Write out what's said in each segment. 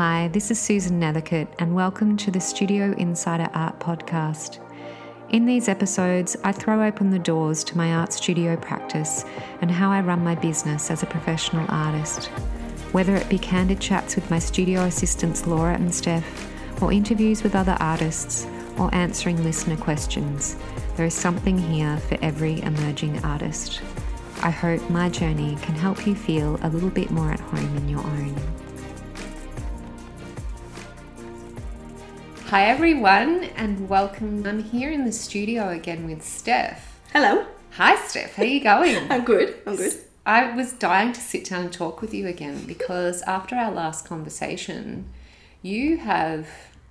Hi, this is Susan Nethercote, and welcome to the Studio Insider Art Podcast. In these episodes, I throw open the doors to my art studio practice and how I run my business as a professional artist. Whether it be candid chats with my studio assistants Laura and Steph, or interviews with other artists, or answering listener questions, there is something here for every emerging artist. I hope my journey can help you feel a little bit more at home in your own. Hi, everyone, and welcome. I'm here in the studio again with Steph. Hello. Hi, Steph. How are you going? I'm good. I'm good. I was dying to sit down and talk with you again because after our last conversation, you have.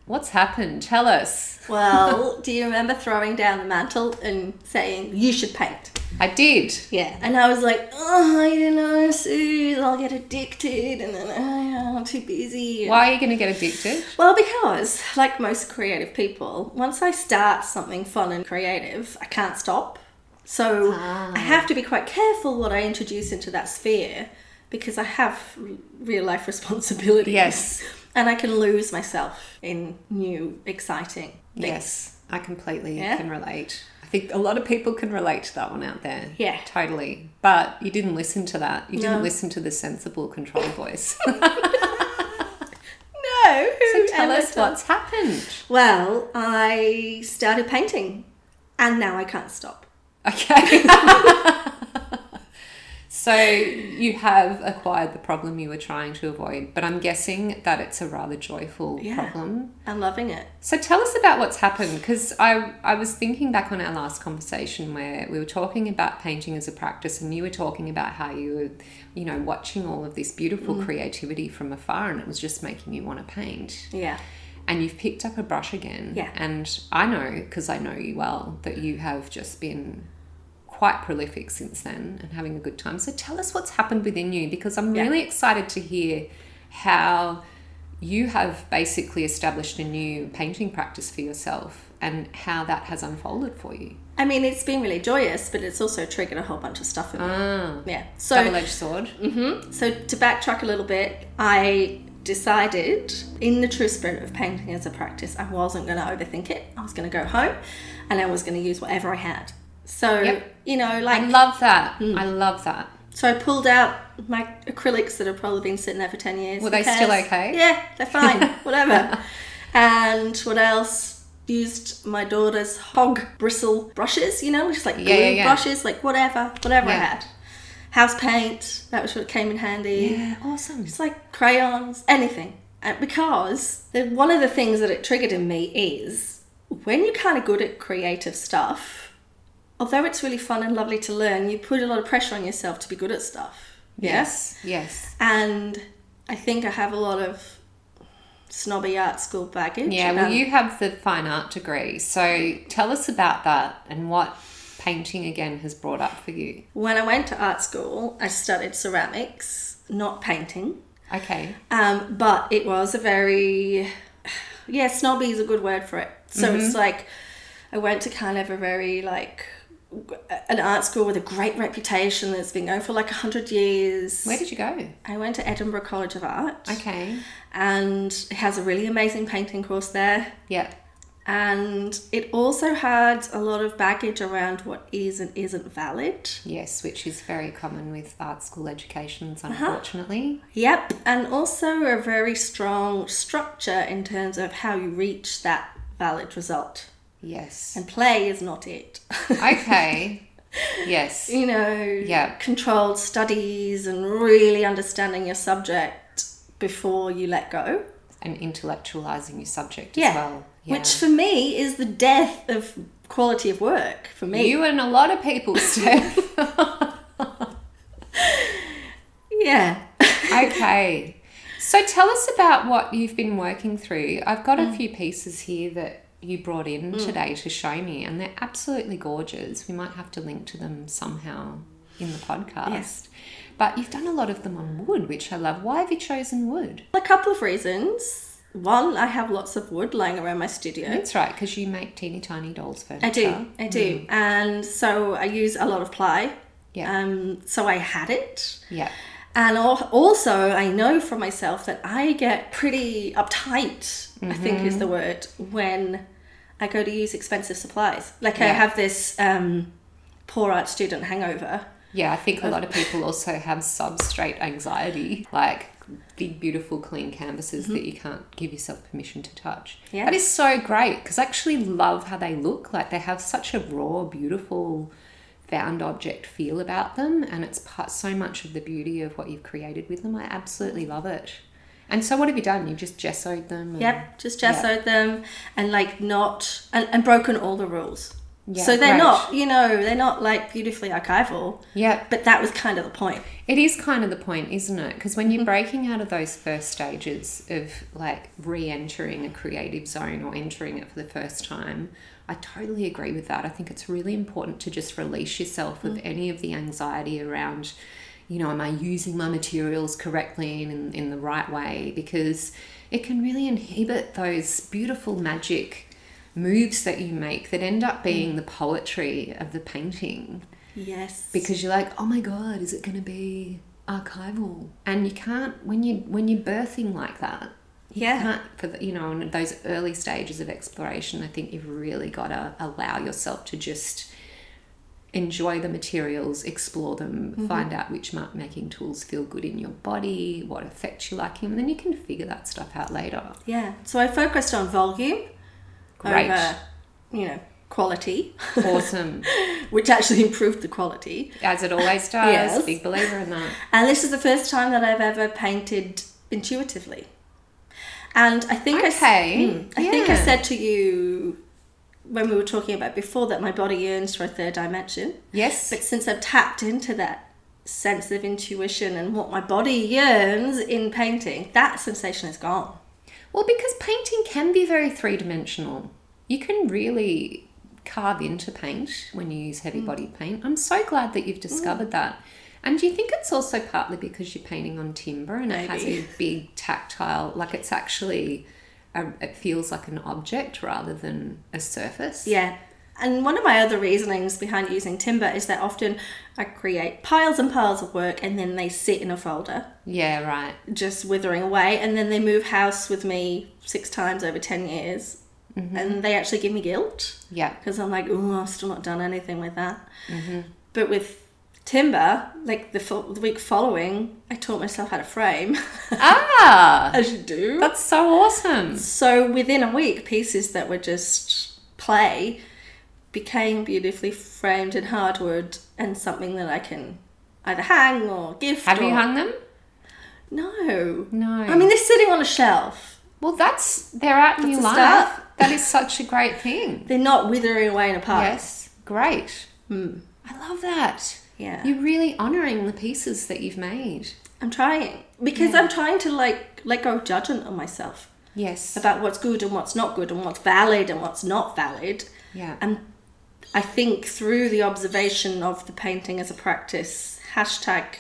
What's happened? Tell us. Well, do you remember throwing down the mantle and saying, you should paint? I did. Yeah. And I was like, oh, I don't know, Sue, I'll get addicted and then oh, I'm too busy. Why are you going to get addicted? Well, because, like most creative people, once I start something fun and creative, I can't stop. So Ah. I have to be quite careful what I introduce into that sphere because I have r- real life responsibilities. Yes. And I can lose myself in new, exciting things. Yes, I completely Yeah? can relate. I think a lot of people can relate to that one out there. Yeah. Totally. But you didn't listen to that. You didn't No. listen to the sensible control voice. No. so tell us told- what's happened. Well, I started painting and now I can't stop. Okay. so you have acquired the problem you were trying to avoid, but I'm guessing that it's a rather joyful Yeah. problem. I'm loving it. So tell us about what's happened because I I was thinking back on our last conversation where we were talking about painting as a practice and you were talking about how you were you know watching all of this beautiful Mm. creativity from afar and it was just making you want to paint Yeah. and you've picked up a brush again Yeah. and I know because I know you well that you have just been quite prolific since then and having a good time so tell us what's happened within you because I'm Yeah. really excited to hear how you have basically established a new painting practice for yourself and how that has unfolded for you. I mean, it's been really joyous, but it's also triggered a whole bunch of stuff in me. Ah, Yeah. So, double-edged sword. so to backtrack a little bit, I decided, in the true spirit of painting as a practice, I wasn't going to overthink it. I was going to go home, and I was going to use whatever I had. So, Yep. you know, like. I love that. Mm. I love that. so I pulled out my acrylics that have probably been sitting there for 10 years. Were they still okay? Yeah, they're fine, whatever. And what else? Used my daughter's hog bristle brushes, you know, just like Yeah, yeah, yeah. brushes, like whatever, whatever I had. House paint, that was what came in handy. Yeah, awesome. It's like crayons, anything. And because the, one of the things that it triggered in me is when you're kind of good at creative stuff, although it's really fun and lovely to learn, you put a lot of pressure on yourself to be good at stuff. Yes, yes. And I think I have a lot of snobby art school baggage. Yeah, well, you have the fine art degree. So tell us about that and what painting again has brought up for you. When I went to art school, I studied ceramics, not painting. Okay. Um, but it was a very, yeah, snobby is a good word for it. So Mm-hmm. it's like, I went to kind of a very like, an art school with a great reputation that's been going for like a hundred years. Where did you go? I went to Edinburgh College of Art, Okay. and it has a really amazing painting course there. Yeah. And it also had a lot of baggage around what is and isn't valid. Yes, which is very common with art school educations, Uh-huh. unfortunately. Yep, and also a very strong structure in terms of how you reach that valid result. Yes. And play is not it. Okay. yes. you know, Yeah. controlled studies and really understanding your subject before you let go. And intellectualizing your subject Yeah. as well. Yeah. Which for me is the death of quality of work for me. you and a lot of people, Steph. yeah. okay. So tell us about what you've been working through. I've got Mm. a few pieces here that you brought in today to show me, and they're absolutely gorgeous. We might have to link to them somehow in the podcast. Yes. But you've done a lot of them on wood, which I love. Why have you chosen wood? A couple of reasons. One, I have lots of wood lying around my studio. That's right, because you make teeny tiny dolls furniture. I do, I do. And so I use a lot of ply. Yeah. Um, so I had it. Yeah. And also, I know for myself that I get pretty uptight, I think is the word, when I go to use expensive supplies. Like I have this um, poor art student hangover. Yeah, I think a lot of people also have substrate anxiety, like big, beautiful, clean canvases that you can't give yourself permission to touch. Yeah. That is so great because I actually love how they look. Like they have such a raw, beautiful, found object feel about them, and it's part, so much of the beauty of what you've created with them. I absolutely love it. And so, what have you done? You just gessoed them? and- Yep, just gessoed them and like not and, and broken all the rules. Yeah, so they're great. not, you know, they're not like beautifully archival. Yeah, But that was kind of the point. It is kind of the point, isn't it? Because when you're mm-hmm. breaking out of those first stages of like re entering a creative zone or entering it for the first time, I totally agree with that. I think it's really important to just release yourself of mm. any of the anxiety around, you know, am I using my materials correctly and in, in the right way? Because it can really inhibit those beautiful magic moves that you make that end up being the poetry of the painting Yes. because you're like, oh my god, is it going to be archival? And you can't when you when you're birthing like that. You Yeah. can't for the, you know in those early stages of exploration. I think you've really got to allow yourself to just enjoy the materials, explore them, Mm-hmm. find out which mark making tools feel good in your body, what effects you like, and then you can figure that stuff out later. Yeah. So I focused on volume Great. over, you know, quality, Awesome, which actually improved the quality. as it always does. Yes. Big believer in that. And this is the first time that I've ever painted intuitively. And I think I s- Okay, Mm. I think I said to you when we were talking about before that my body yearns for a third dimension. Yes. But since I've tapped into that sense of intuition and what my body yearns in painting, that sensation is gone. Well, because painting can be very three dimensional. You can really carve into paint when you use Mm. heavy body paint. I'm so glad that you've discovered that. And do you think it's also partly because you're painting on timber and it has a big tactile, like it's actually, a, it feels like an object rather than a surface? Yeah. And one of my other reasonings behind using timber is that often I create piles and piles of work and then they sit in a folder, Yeah, right. just withering away, and then they move house with me six times over 10 years. And they actually give me guilt Yeah. because I'm like, oh, I've still not done anything with that. But with timber, like the, fo- the week following, I taught myself how to frame, Ah! as you do. That's so awesome. So within a week, pieces that were just play became beautifully framed in hardwood and something that I can either hang or gift. Have you or- hung them? No. No. I mean, they're sitting on a shelf. well, that's, they're out in your life. start. That is such a great thing. They're not withering away in a pile. Yes, great. Hmm. I love that. Yeah. You're really honouring the pieces that you've made. I'm trying because I'm trying to like let go of judgment on myself Yes. about what's good and what's not good and what's valid and what's not valid. Yeah. And I think through the observation of the painting as a practice hashtag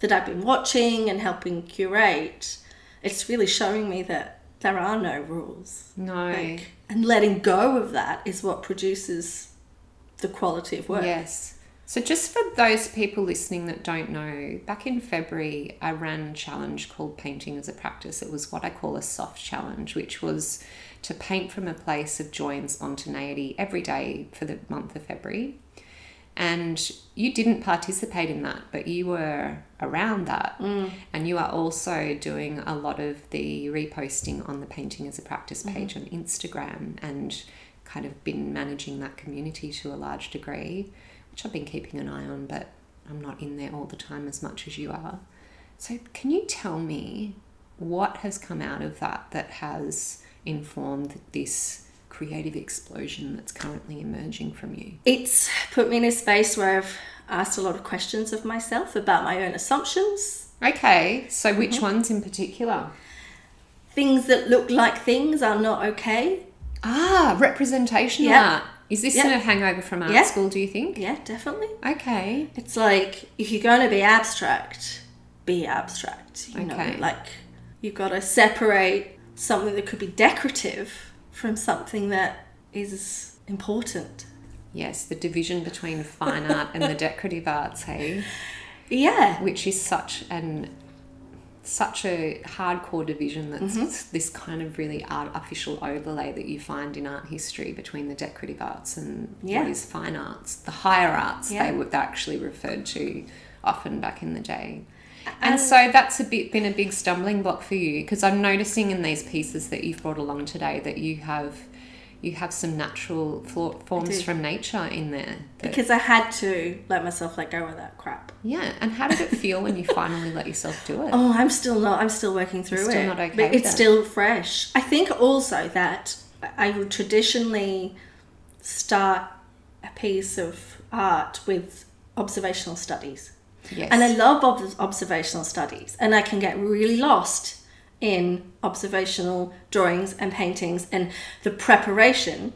that I've been watching and helping curate, it's really showing me that there are no rules. No. Like, and letting go of that is what produces the quality of work. Yes. So, just for those people listening that don't know, back in February, I ran a challenge called Painting as a Practice. It was what I call a soft challenge, which was to paint from a place of joy and spontaneity every day for the month of February. And you didn't participate in that, but you were around that. Mm. And you are also doing a lot of the reposting on the Painting as a Practice mm-hmm. page on Instagram and kind of been managing that community to a large degree, which I've been keeping an eye on, but I'm not in there all the time as much as you are. So, can you tell me what has come out of that that has informed this creative explosion that's currently emerging from you? It's put me in a space where I've asked a lot of questions of myself about my own assumptions, Okay, so which ones in particular? things that look like things are not okay. Ah, representation Yeah. art. Is this Yeah. a hangover from art Yeah. school, do you think? Yeah, definitely. Okay. It's like if you're going to be abstract, be abstract. You Okay. know, like you've got to separate something that could be decorative from something that is important. Yes, the division between fine art and the decorative arts, hey? Yeah. which is such an such a hardcore division that's Mm-hmm. this kind of really artificial overlay that you find in art history between the decorative arts and Yeah. what is fine arts the higher arts Yeah. they were actually referred to often back in the day and um, so that's a bit been a big stumbling block for you because I'm noticing in these pieces that you've brought along today that you have you have some natural forms from nature in there. Because I had to let myself let go of that crap. yeah, and how did it feel when you finally let yourself do it? Oh, I'm still not. I'm still working through still it. not okay But it's that? still fresh. I think also that I would traditionally start a piece of art with observational studies. Yes. And I love ob- observational studies, and I can get really lost in observational drawings and paintings and the preparation.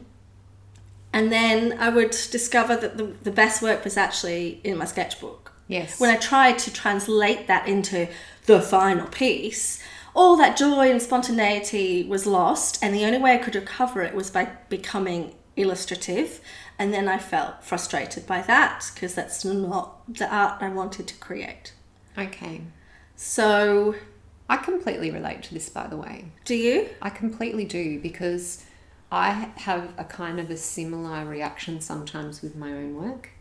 And then I would discover that the, the best work was actually in my sketchbook. yes. When I tried to translate that into the final piece, all that joy and spontaneity was lost, and the only way I could recover it was by becoming illustrative. And then I felt frustrated by that because that's not the art I wanted to create. okay. So, I completely relate to this, by the way. do you? I completely do because I have a kind of a similar reaction sometimes with my own work.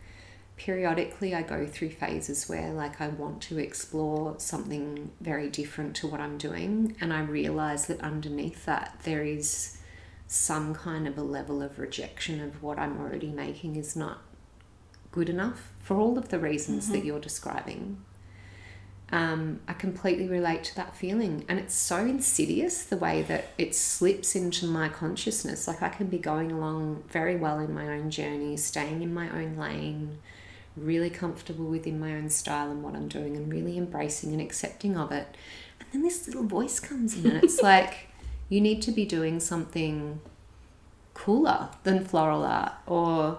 Periodically, I go through phases where, like, I want to explore something very different to what I'm doing, and I realize that underneath that, there is some kind of a level of rejection of what I'm already making is not good enough for all of the reasons that you're describing um, I completely relate to that feeling. And it's so insidious the way that it slips into my consciousness. Like I can be going along very well in my own journey, staying in my own lane, really comfortable within my own style and what I'm doing, and really embracing and accepting of it. And then this little voice comes in, and it's like, you need to be doing something cooler than floral art or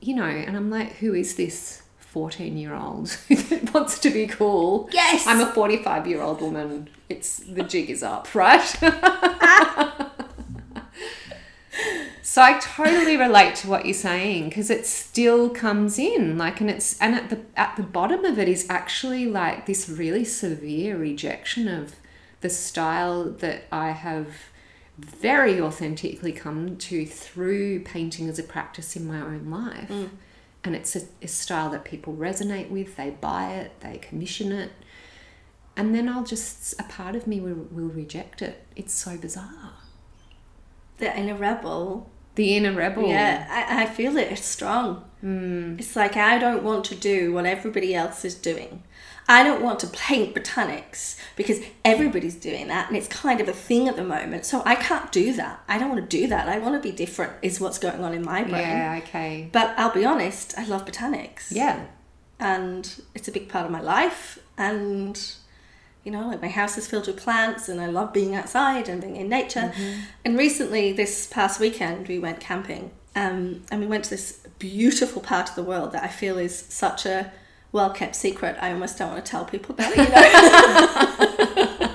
you know and i'm like who is this 14 year old who wants to be cool? Yes! i'm a 45 year old woman. It's the jig is up right? So i totally relate to what you're saying because it still comes in like and it's and at the at the bottom of it is actually like this really severe rejection of the style that i have very authentically come to through painting as a practice in my own life. And it's a, a style that people resonate with, they buy it, they commission it. And then I'll just, a part of me will, will reject it. It's so bizarre. The inner rebel. The inner rebel. Yeah, I, I feel it. It's strong. Mm. It's like I don't want to do what everybody else is doing. I don't want to paint botanics because everybody's doing that and it's kind of a thing at the moment. So I can't do that. I don't want to do that. I want to be different, is what's going on in my brain. Yeah, okay. But I'll be honest, I love botanics. Yeah. And it's a big part of my life. And, you know, like my house is filled with plants and I love being outside and being in nature. And recently, this past weekend, we went camping. Um, and we went to this beautiful part of the world that I feel is such a well kept secret. I almost don't want to tell people about it, you know.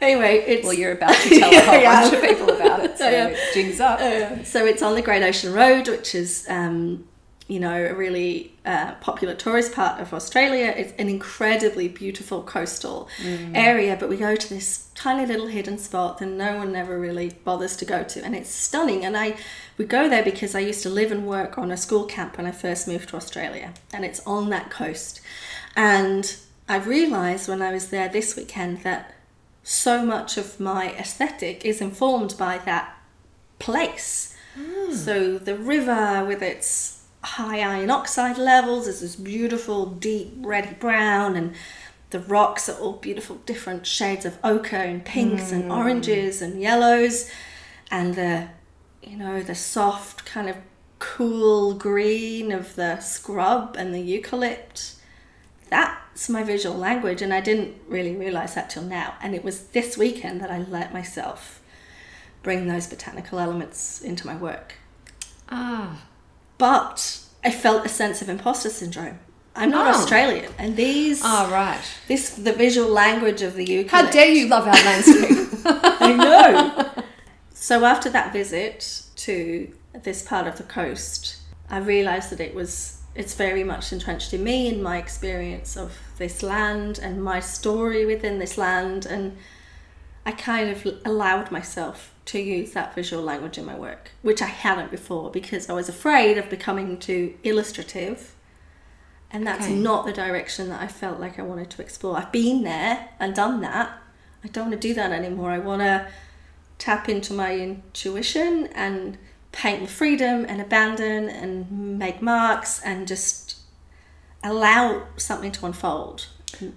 anyway, it's Well, you're about to tell a whole Yeah. bunch of people about it, so Yeah. jigs up. uh, so it's on the Great Ocean Road, which is, um, you know, a really uh, popular tourist part of Australia. It's an incredibly beautiful coastal area, but we go to this tiny little hidden spot that no one ever really bothers to go to, and it's stunning. And I, we go there because I used to live and work on a school camp when I first moved to Australia, and it's on that coast. And I realised when I was there this weekend that so much of my aesthetic is informed by that place. So the river with its high iron oxide levels. Is this beautiful deep reddy brown and the rocks are all beautiful different shades of ochre and pinks and oranges and yellows. And the you know the soft kind of cool green of the scrub and the eucalypt. That's my visual language and i didn't really realize that till now. And it was this weekend that i let myself bring those botanical elements into my work. Ah, but i felt a sense of imposter syndrome i'm not Oh. australian and these ah, right. this the visual language of the UK How dare you love our landscape? I know. so after that visit to this part of the coast, I realised that it was it's very much entrenched in me and my experience of this land and my story within this land and I kind of allowed myself to use that visual language in my work, which I hadn't before because I was afraid of becoming too illustrative. And that's Okay. not the direction that I felt like I wanted to explore. I've been there and done that. I don't want to do that anymore. I want to tap into my intuition and paint with freedom and abandon and make marks and just allow something to unfold.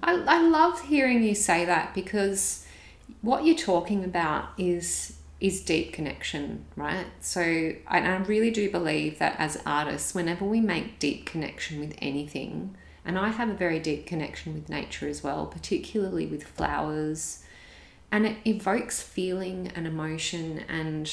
I, I love hearing you say that because what you're talking about is is deep connection, right? So I really do believe that as artists, whenever we make deep connection with anything, and I have a very deep connection with nature as well, particularly with flowers, and it evokes feeling and emotion and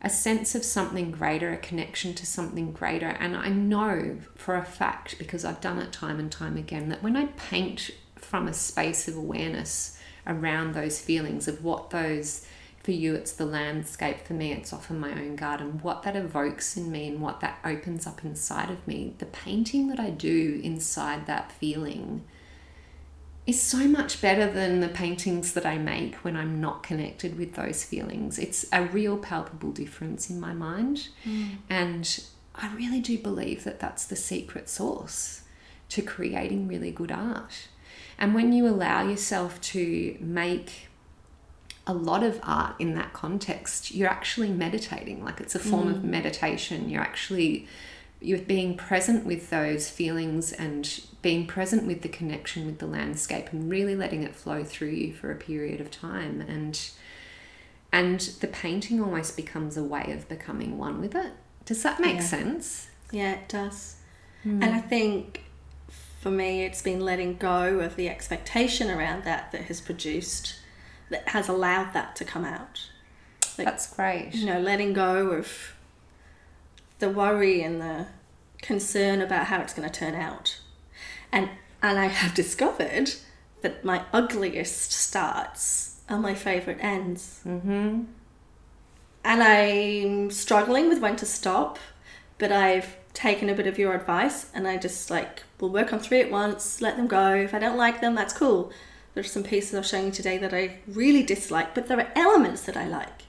a sense of something greater, a connection to something greater. And I know for a fact, because I've done it time and time again, that when I paint from a space of awareness around those feelings of what those, for you, it's the landscape, for me, it's often my own garden, what that evokes in me and what that opens up inside of me, the painting that I do inside that feeling is so much better than the paintings that I make when I'm not connected with those feelings. It's a real palpable difference in my mind. Mm. And I really do believe that that's the secret sauce to creating really good art. And when you allow yourself to make a lot of art in that context, you're actually meditating. Like it's a form of mm. meditation. You're actually you're being present with those feelings and being present with the connection with the landscape and really letting it flow through you for a period of time and and the painting almost becomes a way of becoming one with it does that make Yeah. sense Yeah, it does. Hmm. And I think for me, it's been letting go of the expectation around that that has produced, that has allowed that to come out. Like, that's great you know, letting go of the worry and the concern about how it's going to turn out. And and I have discovered that my ugliest starts are my favorite ends. mm-hmm And I'm struggling with when to stop, but I've taken a bit of your advice and I just like we'll work on three at once, let them go. If I don't like them, that's cool. There's some pieces I'll show you today that I really dislike, but there are elements that I like.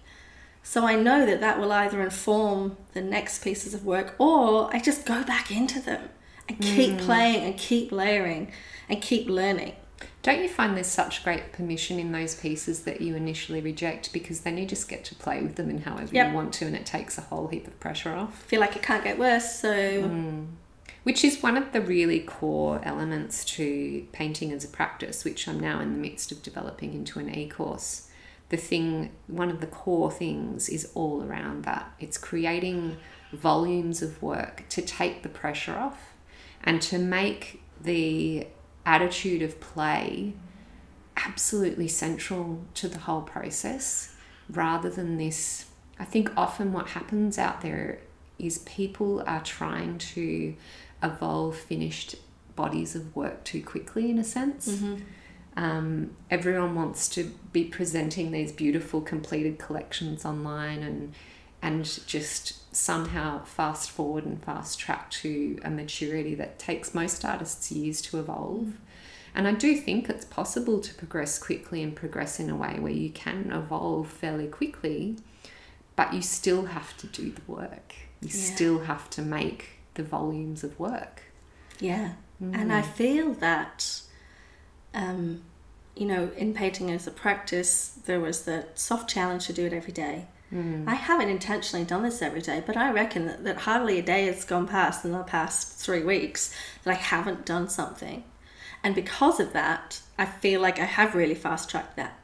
So I know that that will either inform the next pieces of work or I just go back into them and keep hmm. playing and keep layering and keep learning. Don't you find there's such great permission in those pieces that you initially reject because then you just get to play with them in however Yep. you want to and it takes a whole heap of pressure off feel like it can't get worse, so hmm. which is one of the really core elements to painting as a practice, which I'm now in the midst of developing into an e course. The thing, one of the core things is all around that. It's creating volumes of work to take the pressure off and to make the attitude of play absolutely central to the whole process rather than this. I think often what happens out there is people are trying to evolve finished bodies of work too quickly, in a sense. Um, everyone wants to be presenting these beautiful completed collections online and and just somehow fast forward and fast track to a maturity that takes most artists years to evolve. And I do think it's possible to progress quickly and progress in a way where you can evolve fairly quickly, but you still have to do the work. You Yeah. still have to make the volumes of work. Yeah. And I feel that, um, you know, in painting as a practice, there was the soft challenge to do it every day. Mm. I haven't intentionally done this every day, but I reckon that, that hardly a day has gone past in the past three weeks that I haven't done something. And because of that, I feel like I have really fast tracked that.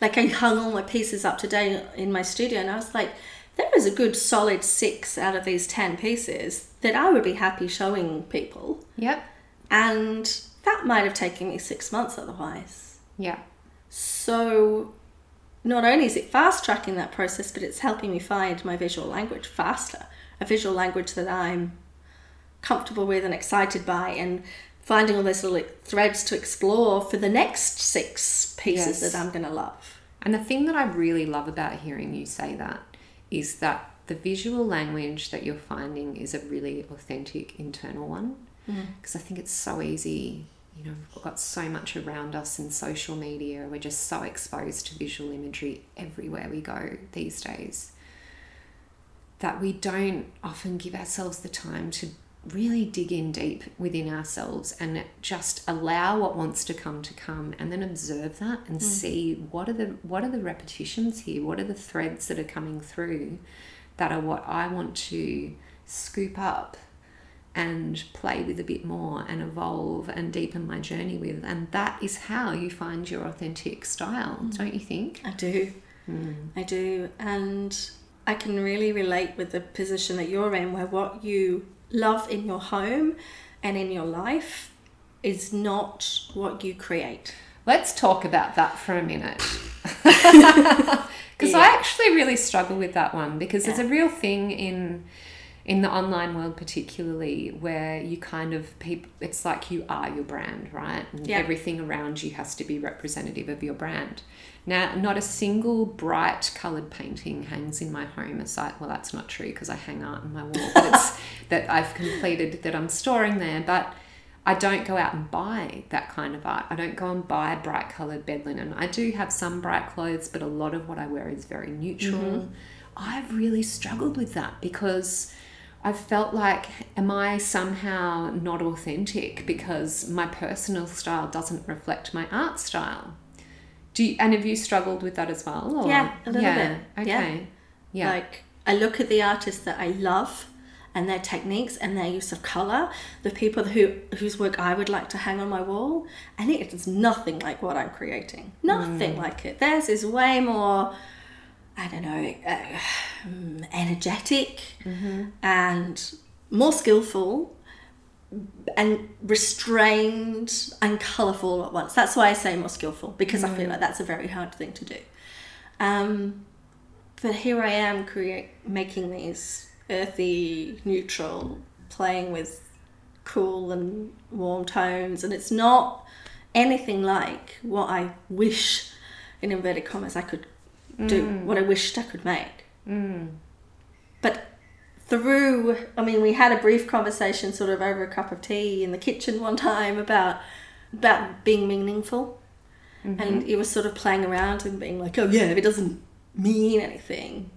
Like I hung all my pieces up today in my studio and I was like, there is a good solid six out of these 10 pieces that I would be happy showing people. Yep. And that might have taken me six months otherwise. Yeah. So not only is it fast tracking that process, but it's helping me find my visual language faster. A visual language that I'm comfortable with and excited by and finding all those little threads to explore for the next six pieces Yes. that I'm gonna love. And the thing that I really love about hearing you say that is that the visual language that you're finding is a really authentic internal one. Mm. Because I think it's so easy, you know, we've got so much around us in social media. We're just so exposed to visual imagery everywhere we go these days that we don't often give ourselves the time to really dig in deep within ourselves and just allow what wants to come to come and then observe that and mm. see what are the what are the repetitions here what are the threads that are coming through that are what I want to scoop up and play with a bit more and evolve and deepen my journey with and that is how you find your authentic style mm. don't you think I do. Hmm. I do. And I can really relate with the position that you're in, where what you love in your home and in your life is not what you create. Let's talk about that for a minute. Because I actually really struggle with that one because there's a real thing in in the online world particularly where you kind of people it's like you are your brand right and Yeah. everything around you has to be representative of your brand now not a single bright colored painting hangs in my home aside well that's not true because i hang art on my wall that i've completed that i'm storing there but I don't go out and buy that kind of art. I don't go and buy bright coloured bed linen. I do have some bright clothes, but a lot of what I wear is very neutral. Mm-hmm. I've really struggled with that because I've felt like, am I somehow not authentic because my personal style doesn't reflect my art style? Do you, and have you struggled with that as well? or- Yeah, a little bit. Okay. Yeah. Yeah. Like I look at the artists that I love and their techniques and their use of color, the people who whose work I would like to hang on my wall, and it is nothing like what I'm creating. Nothing mm. like it. Theirs is way more, I don't know, uh, energetic and more skillful and restrained and colourful at once. That's why I say more skillful because I feel like that's a very hard thing to do. Um, but here I am create making these earthy, neutral, playing with cool and warm tones, and it's not anything like what I wish, in inverted commas, I could do. Mm. What I wished I could make. Mm. But through, I mean, we had a brief conversation, sort of over a cup of tea in the kitchen one time about about being meaningful, mm-hmm. and it was sort of playing around and being like, oh yeah, if it doesn't mean anything,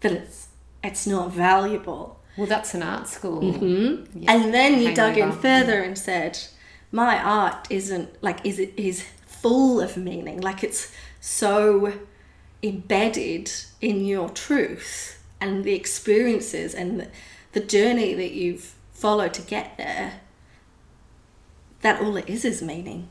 then it's it's not valuable. well, that's an art school. Mm-hmm. And then you dug in further and said, my art isn't like is it is full of meaning, like it's so embedded in your truth and the experiences and the, journey that you've followed to get there. That all it is is meaning.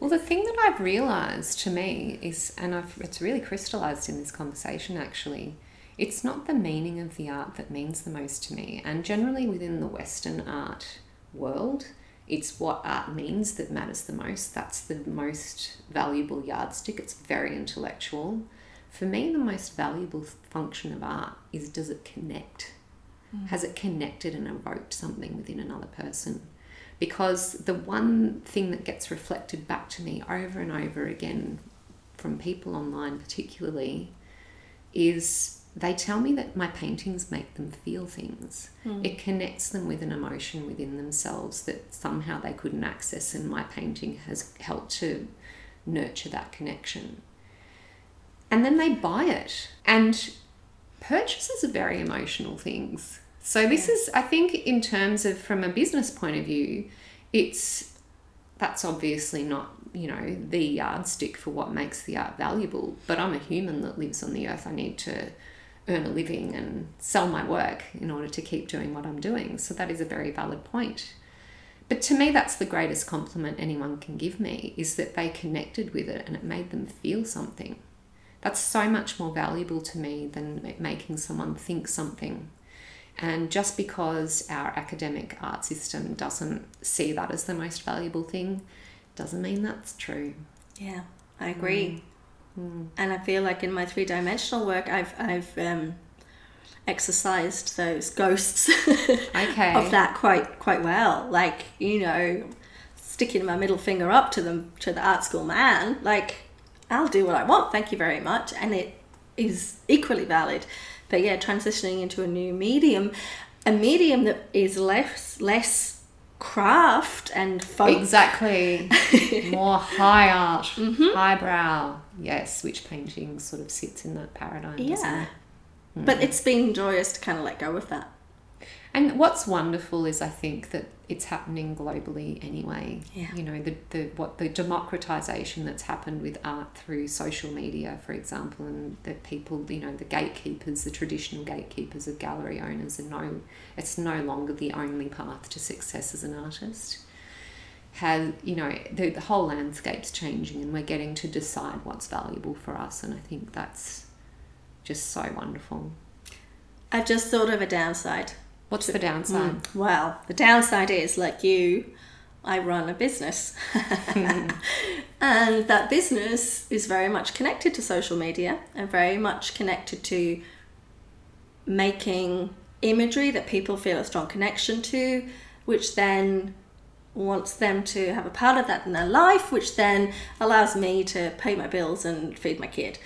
Well, the thing that I've realized to me is, and I've, it's really crystallized in this conversation actually, it's not the meaning of the art that means the most to me. And generally within the Western art world, it's what art means that matters the most. That's the most valuable yardstick. It's very intellectual. For me, the most valuable function of art is does it connect? Mm. Has it connected and evoked something within another person? because the one thing that gets reflected back to me over and over again from people online particularly is they tell me that my paintings make them feel things mm. it connects them with an emotion within themselves that somehow they couldn't access and my painting has helped to nurture that connection and then they buy it. And purchases are very emotional things. So this is i think in terms of from a business point of view it's that's obviously not you know the yardstick for what makes the art valuable. But i'm a human that lives on the earth. I need to earn a living and sell my work in order to keep doing what i'm doing. So that is a very valid point. But to me that's the greatest compliment anyone can give me is that they connected with it and it made them feel something that's so much more valuable to me than making someone think something and just because our academic art system doesn't see that as the most valuable thing, doesn't mean that's true. Yeah, I agree. And I feel like in my three dimensional work, I've I've um, exercised those ghosts Okay. of that quite quite well. Like you know, sticking my middle finger up to them to the art school man. Like I'll do what I want. Thank you very much. And it is equally valid. But yeah, transitioning into a new medium, a medium that is less less craft and folk. Exactly. More high art, mm-hmm. highbrow. Yes, which painting sort of sits in that paradigm. Yeah. It? But it's been joyous to kind of let go of that. And what's wonderful is I think that it's happening globally anyway. Yeah. You know, the, the what the democratization that's happened with art through social media, for example, and that people, you know, the gatekeepers, the traditional gatekeepers of gallery owners are no it's no longer the only path to success as an artist. Has you know, the, the whole landscape's changing and we're getting to decide what's valuable for us and I think that's just so wonderful. I've just thought of a downside What's the downside? Mm, well, the downside is like you, I run a business. and that business is very much connected to social media and very much connected to making imagery that people feel a strong connection to, which then wants them to have a part of that in their life, which then allows me to pay my bills and feed my kid.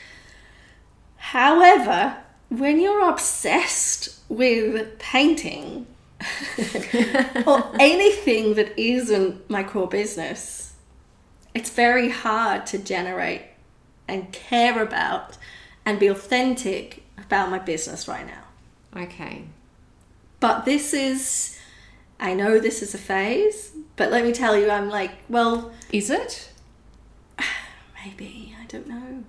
However, when you're obsessed with painting or anything that isn't my core business, it's very hard to generate and care about and be authentic about my business right now. Okay. But this is, I know this is a phase, but let me tell you, I'm like, well. Is it? Maybe, I don't know.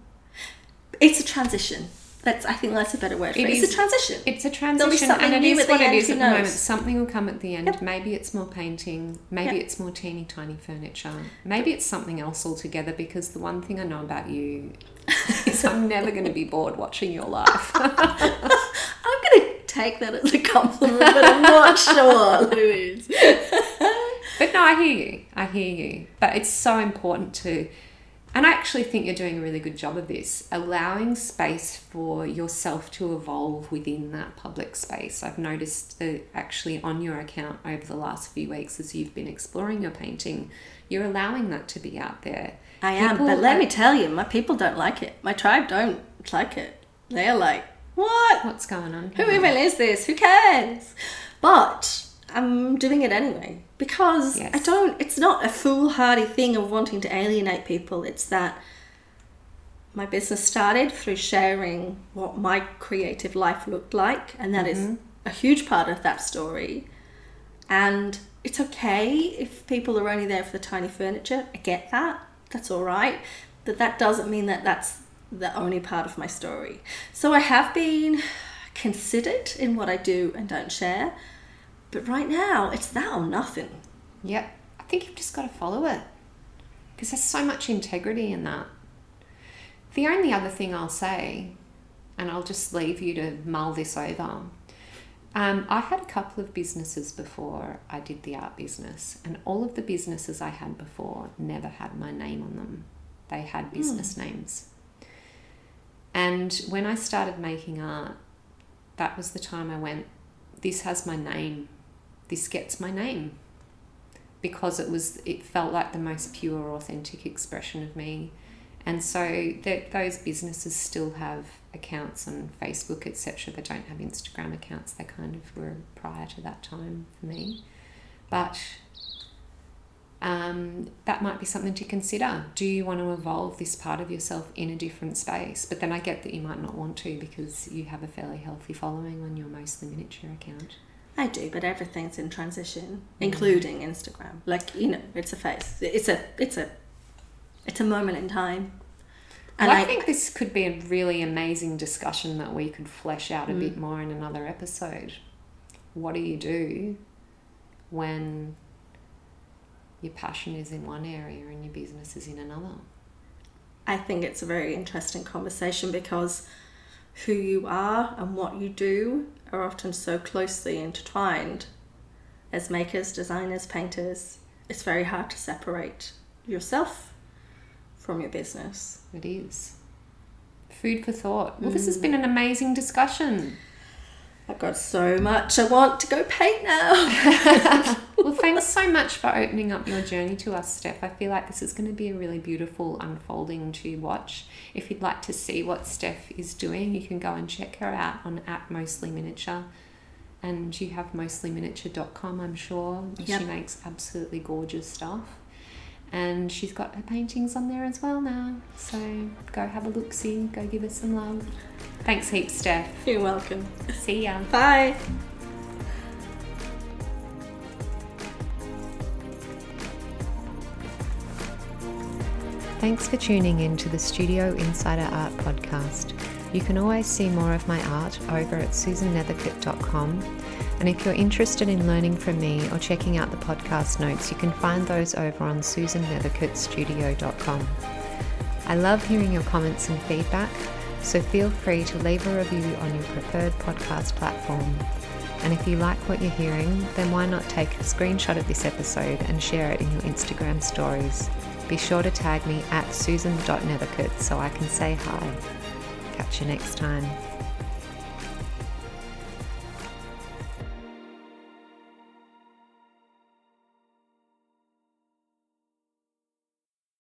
It's a transition. That's I think that's a better word. For it, it. It's a transition. It's a transition, and it is what it is at the moment. Something will come at the end. Yep. Maybe it's more painting. Maybe yep. it's more teeny tiny furniture. Maybe it's something else altogether. Because the one thing I know about you is I'm never going to be bored watching your life. I'm going to take that as a compliment, but I'm not sure, Louise. but no, I hear you. I hear you. But it's so important to and I actually think you're doing a really good job of this, allowing space for yourself to evolve within that public space. I've noticed that actually on your account over the last few weeks, as you've been exploring your painting, you're allowing that to be out there. I am, people but let are, me tell you, my people don't like it. My tribe don't like it. They're like, what? What's going on? Here? Who even is this? Who cares? But I'm doing it anyway because yes. I don't. It's not a foolhardy thing of wanting to alienate people. It's that my business started through sharing what my creative life looked like, and that mm-hmm. is a huge part of that story. And it's okay if people are only there for the tiny furniture. I get that. That's all right. But that doesn't mean that that's the only part of my story. So I have been considered in what I do and don't share. But right now, it's that or nothing. Yep. I think you've just got to follow it because there's so much integrity in that. The only other thing I'll say, and I'll just leave you to mull this over. Um, I had a couple of businesses before I did the art business, and all of the businesses I had before never had my name on them. They had hmm. business mm. names. And when I started making art, that was the time I went, This has my name this gets my name because it was it felt like the most pure authentic expression of me and so that those businesses still have accounts on facebook etc they don't have instagram accounts they kind of were prior to that time for me but um, that might be something to consider. Do you want to evolve this part of yourself in a different space? But then I get that you might not want to because you have a fairly healthy following on your mostly miniature account. I do, but everything's in transition, mm. including Instagram. Like you know, it's a phase. It's a it's a it's a moment in time. And well, I, I, think this could be a really amazing discussion that we could flesh out a mm. bit more in another episode. What do you do when your passion is in one area and your business is in another? I think it's a very interesting conversation because who you are and what you do are often so closely intertwined. As makers, designers, painters, it's very hard to separate yourself from your business. It is. Food for thought. Well, mm. this has mm. been an amazing discussion. I've got so much I want to go paint now. well, thanks so much for opening up your journey to us, Steph. I feel like this is going to be a really beautiful unfolding to watch. If you'd like to see what Steph is doing, you can go and check her out on at Mostly Miniature. And you have mostlyminiature.com, I'm sure. Yep. She makes absolutely gorgeous stuff. And she's got her paintings on there as well now. So go have a look see, go give her some love. Thanks heaps, Steph. You're welcome. See ya. Bye. Thanks for tuning in to the Studio Insider Art podcast. You can always see more of my art over at susannethercote.com. And if you're interested in learning from me or checking out the podcast notes, you can find those over on susannethercotestudio.com. I love hearing your comments and feedback, so feel free to leave a review on your preferred podcast platform. And if you like what you're hearing, then why not take a screenshot of this episode and share it in your Instagram stories? Be sure to tag me at susanne.nethercote so I can say hi. Catch you next time.